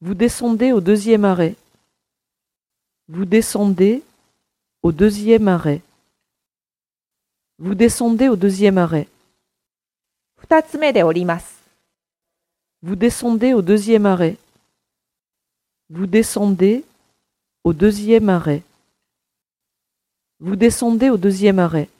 Vous descendez au deuxième arrêt. Vous descendez au deuxième arrêt. Vous descendez au deuxième arrêt. Vous descendez au deuxième arrêt. Vous descendez au deuxième arrêt. Vous descendez au deuxième arrêt.